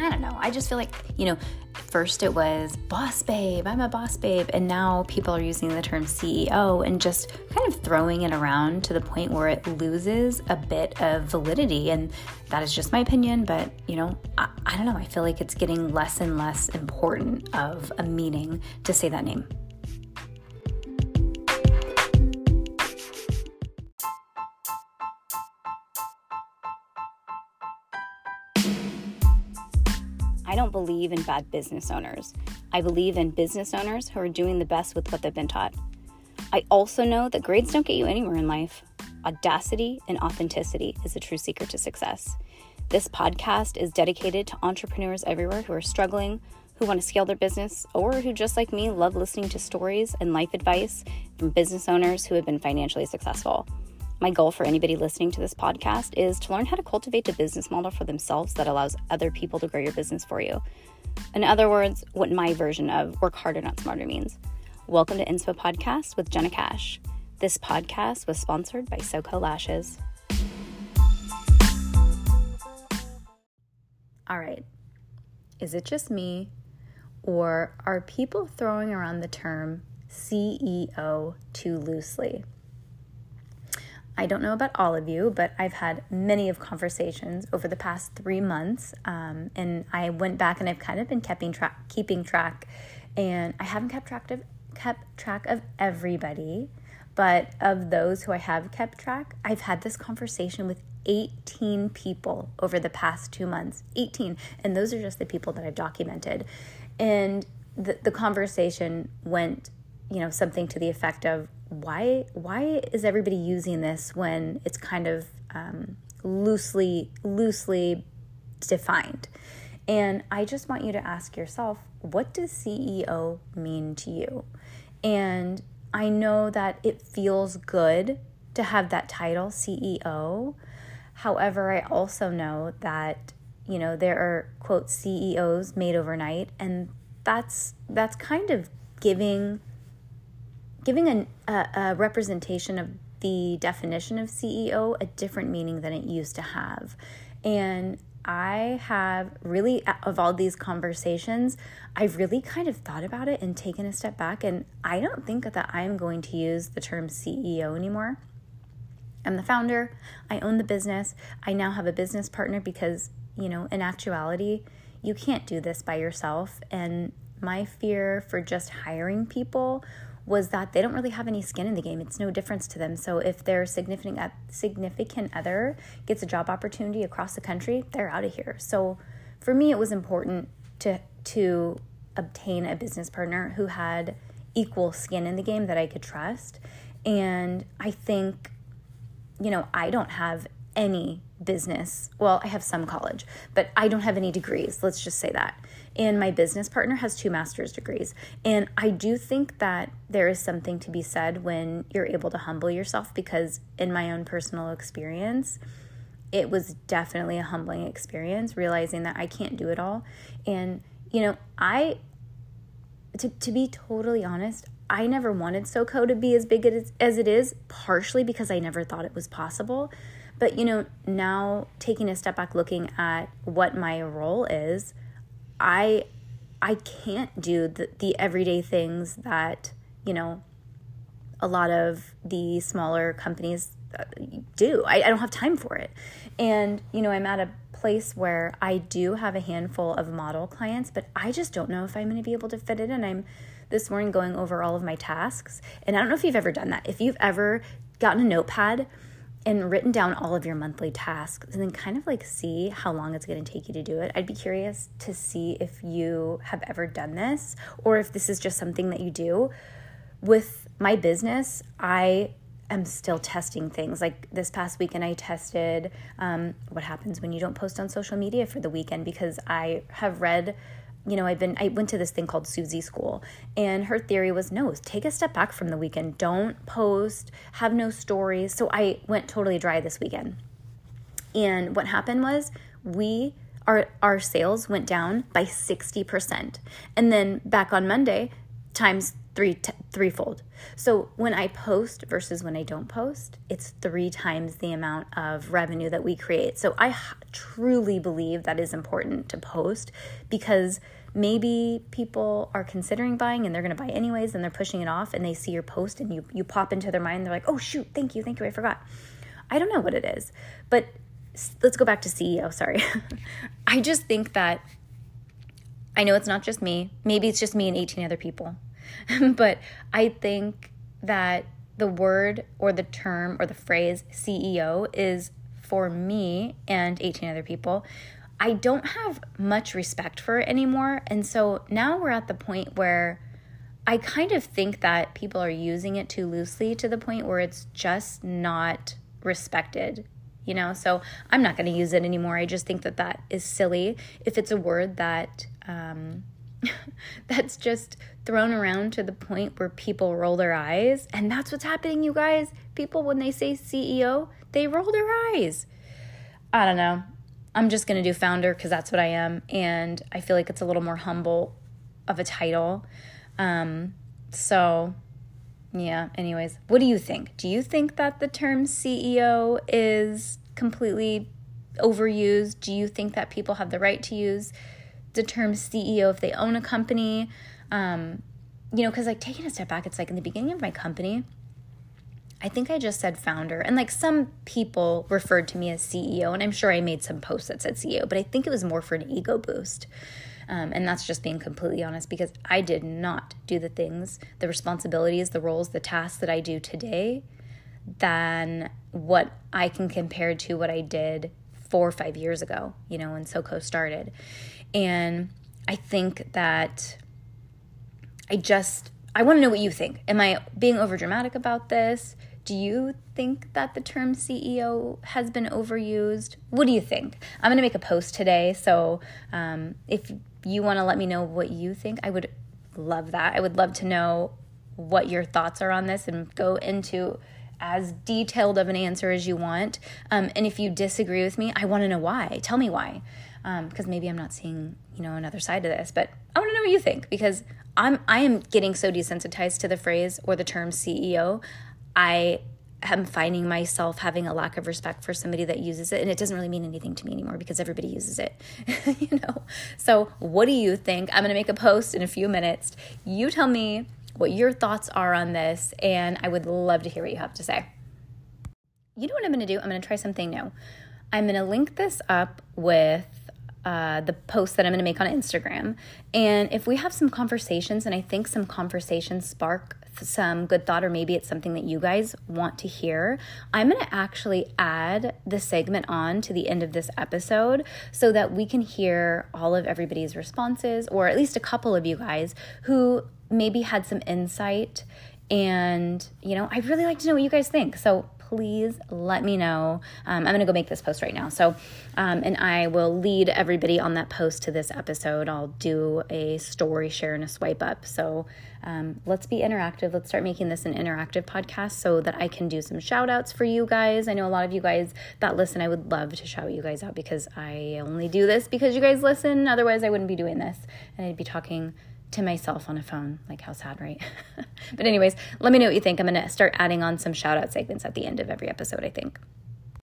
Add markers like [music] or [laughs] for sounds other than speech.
I don't know. I just feel like, you know, first it was boss babe, I'm a boss babe, and now people are using the term CEO and just kind of throwing it around to the point where it loses a bit of validity. And that is just my opinion, but you know, I, I don't know. I feel like it's getting less and less important of a meaning to say that name. I don't believe in bad business owners. I believe in business owners who are doing the best with what they've been taught. I also know that grades don't get you anywhere in life. Audacity and authenticity is a true secret to success. This podcast is dedicated to entrepreneurs everywhere who are struggling, who want to scale their business, or who, just like me, love listening to stories and life advice from business owners who have been financially successful. My goal for anybody listening to this podcast is to learn how to cultivate a business model for themselves that allows other people to grow your business for you. In other words, what my version of work harder, not smarter means. Welcome to Inspo Podcast with Jenna Cash. This podcast was sponsored by SoCo Lashes. All right. Is it just me, or are people throwing around the term CEO too loosely? I don't know about all of you, but I've had many of conversations over the past three months, um, and I went back and I've kind of been keeping track, keeping track, and I haven't kept track of kept track of everybody, but of those who I have kept track, I've had this conversation with 18 people over the past two months. 18, and those are just the people that I've documented, and the the conversation went, you know, something to the effect of why why is everybody using this when it's kind of um, loosely loosely defined? And i just want you to ask yourself what does ceo mean to you? And i know that it feels good to have that title ceo however i also know that you know there are quote ceos made overnight and that's that's kind of giving giving an, a, a representation of the definition of CEO a different meaning than it used to have. And I have really, of all these conversations, I've really kind of thought about it and taken a step back. And I don't think that I'm going to use the term CEO anymore. I'm the founder, I own the business. I now have a business partner because, you know, in actuality, you can't do this by yourself. And my fear for just hiring people was that they don't really have any skin in the game. It's no difference to them. So if their significant significant other gets a job opportunity across the country, they're out of here. So for me, it was important to to obtain a business partner who had equal skin in the game that I could trust. And I think, you know, I don't have any business. Well, I have some college, but I don't have any degrees. Let's just say that. And my business partner has two master's degrees. And I do think that there is something to be said when you're able to humble yourself because, in my own personal experience, it was definitely a humbling experience realizing that I can't do it all. And, you know, I, to, to be totally honest, I never wanted SoCo to be as big as, as it is, partially because I never thought it was possible. But, you know, now taking a step back, looking at what my role is, I I can't do the, the everyday things that, you know, a lot of the smaller companies uh, do. I, I don't have time for it. And, you know, I'm at a place where I do have a handful of model clients, but I just don't know if I'm going to be able to fit it in. I'm this morning going over all of my tasks. And I don't know if you've ever done that. If you've ever gotten a notepad and written down all of your monthly tasks and then kind of like see how long it's going to take you to do it. I'd be curious to see if you have ever done this or if this is just something that you do. With my business, I am still testing things. Like this past weekend, I tested um, what happens when you don't post on social media for the weekend because I have read you know, I've been, I went to this thing called Susie School, and her theory was no, take a step back from the weekend. Don't post, have no stories. So I went totally dry this weekend. And what happened was we, our, our sales went down by 60%. And then back on Monday, times three t- threefold. So when I post versus when I don't post, it's three times the amount of revenue that we create. So I h- truly believe that is important to post because maybe people are considering buying and they're going to buy anyways and they're pushing it off and they see your post and you you pop into their mind they're like, "Oh shoot, thank you. Thank you. I forgot." I don't know what it is. But let's go back to CEO, sorry. [laughs] I just think that I know it's not just me. Maybe it's just me and 18 other people. [laughs] but I think that the word or the term or the phrase CEO is for me and 18 other people. I don't have much respect for it anymore. And so now we're at the point where I kind of think that people are using it too loosely to the point where it's just not respected you know so i'm not going to use it anymore i just think that that is silly if it's a word that um, [laughs] that's just thrown around to the point where people roll their eyes. And that's what's happening, you guys. People, when they say CEO, they roll their eyes. I don't know. I'm just going to do founder because that's what I am. And I feel like it's a little more humble of a title. Um, so, yeah, anyways, what do you think? Do you think that the term CEO is completely overused? Do you think that people have the right to use the term CEO if they own a company. Um, you know, because like taking a step back, it's like in the beginning of my company, I think I just said founder. And like some people referred to me as CEO, and I'm sure I made some posts that said CEO, but I think it was more for an ego boost. Um, and that's just being completely honest because I did not do the things, the responsibilities, the roles, the tasks that I do today than what I can compare to what I did four or five years ago, you know, when SoCo started. And I think that I just, I want to know what you think. Am I being over dramatic about this? Do you think that the term CEO has been overused? What do you think? I'm going to make a post today. So um, if you want to let me know what you think, I would love that. I would love to know what your thoughts are on this and go into as detailed of an answer as you want. Um, and if you disagree with me, I want to know why. Tell me why because um, maybe I'm not seeing you know another side to this. But I want to know what you think because I'm I am getting so desensitized to the phrase or the term CEO. I am finding myself having a lack of respect for somebody that uses it and it doesn't really mean anything to me anymore because everybody uses it [laughs] you know? So what do you think? I'm going to make a post in a few minutes. You tell me what your thoughts are on this and i would love to hear what you have to say. You know what i'm going to do? I'm going to try something new. I'm going to link this up with uh, the post that I'm going to make on Instagram. And if we have some conversations, and I think some conversations spark some good thought, or maybe it's something that you guys want to hear, I'm going to actually add the segment on to the end of this episode so that we can hear all of everybody's responses, or at least a couple of you guys who maybe had some insight. And, you know, I'd really like to know what you guys think. So please let me know. Um, I'm going to go make this post right now. So, um, and I will lead everybody on that post to this episode. I'll do a story share and a swipe up. So, um, let's be interactive. Let's start making this an interactive podcast so that I can do some shout outs for you guys. I know a lot of you guys that listen, I would love to shout you guys out because I only do this because you guys listen. Otherwise, I wouldn't be doing this and I'd be talking to myself on a phone. Like, how sad, right? [laughs] but, anyways, let me know what you think. I'm going to start adding on some shout out segments at the end of every episode, I think.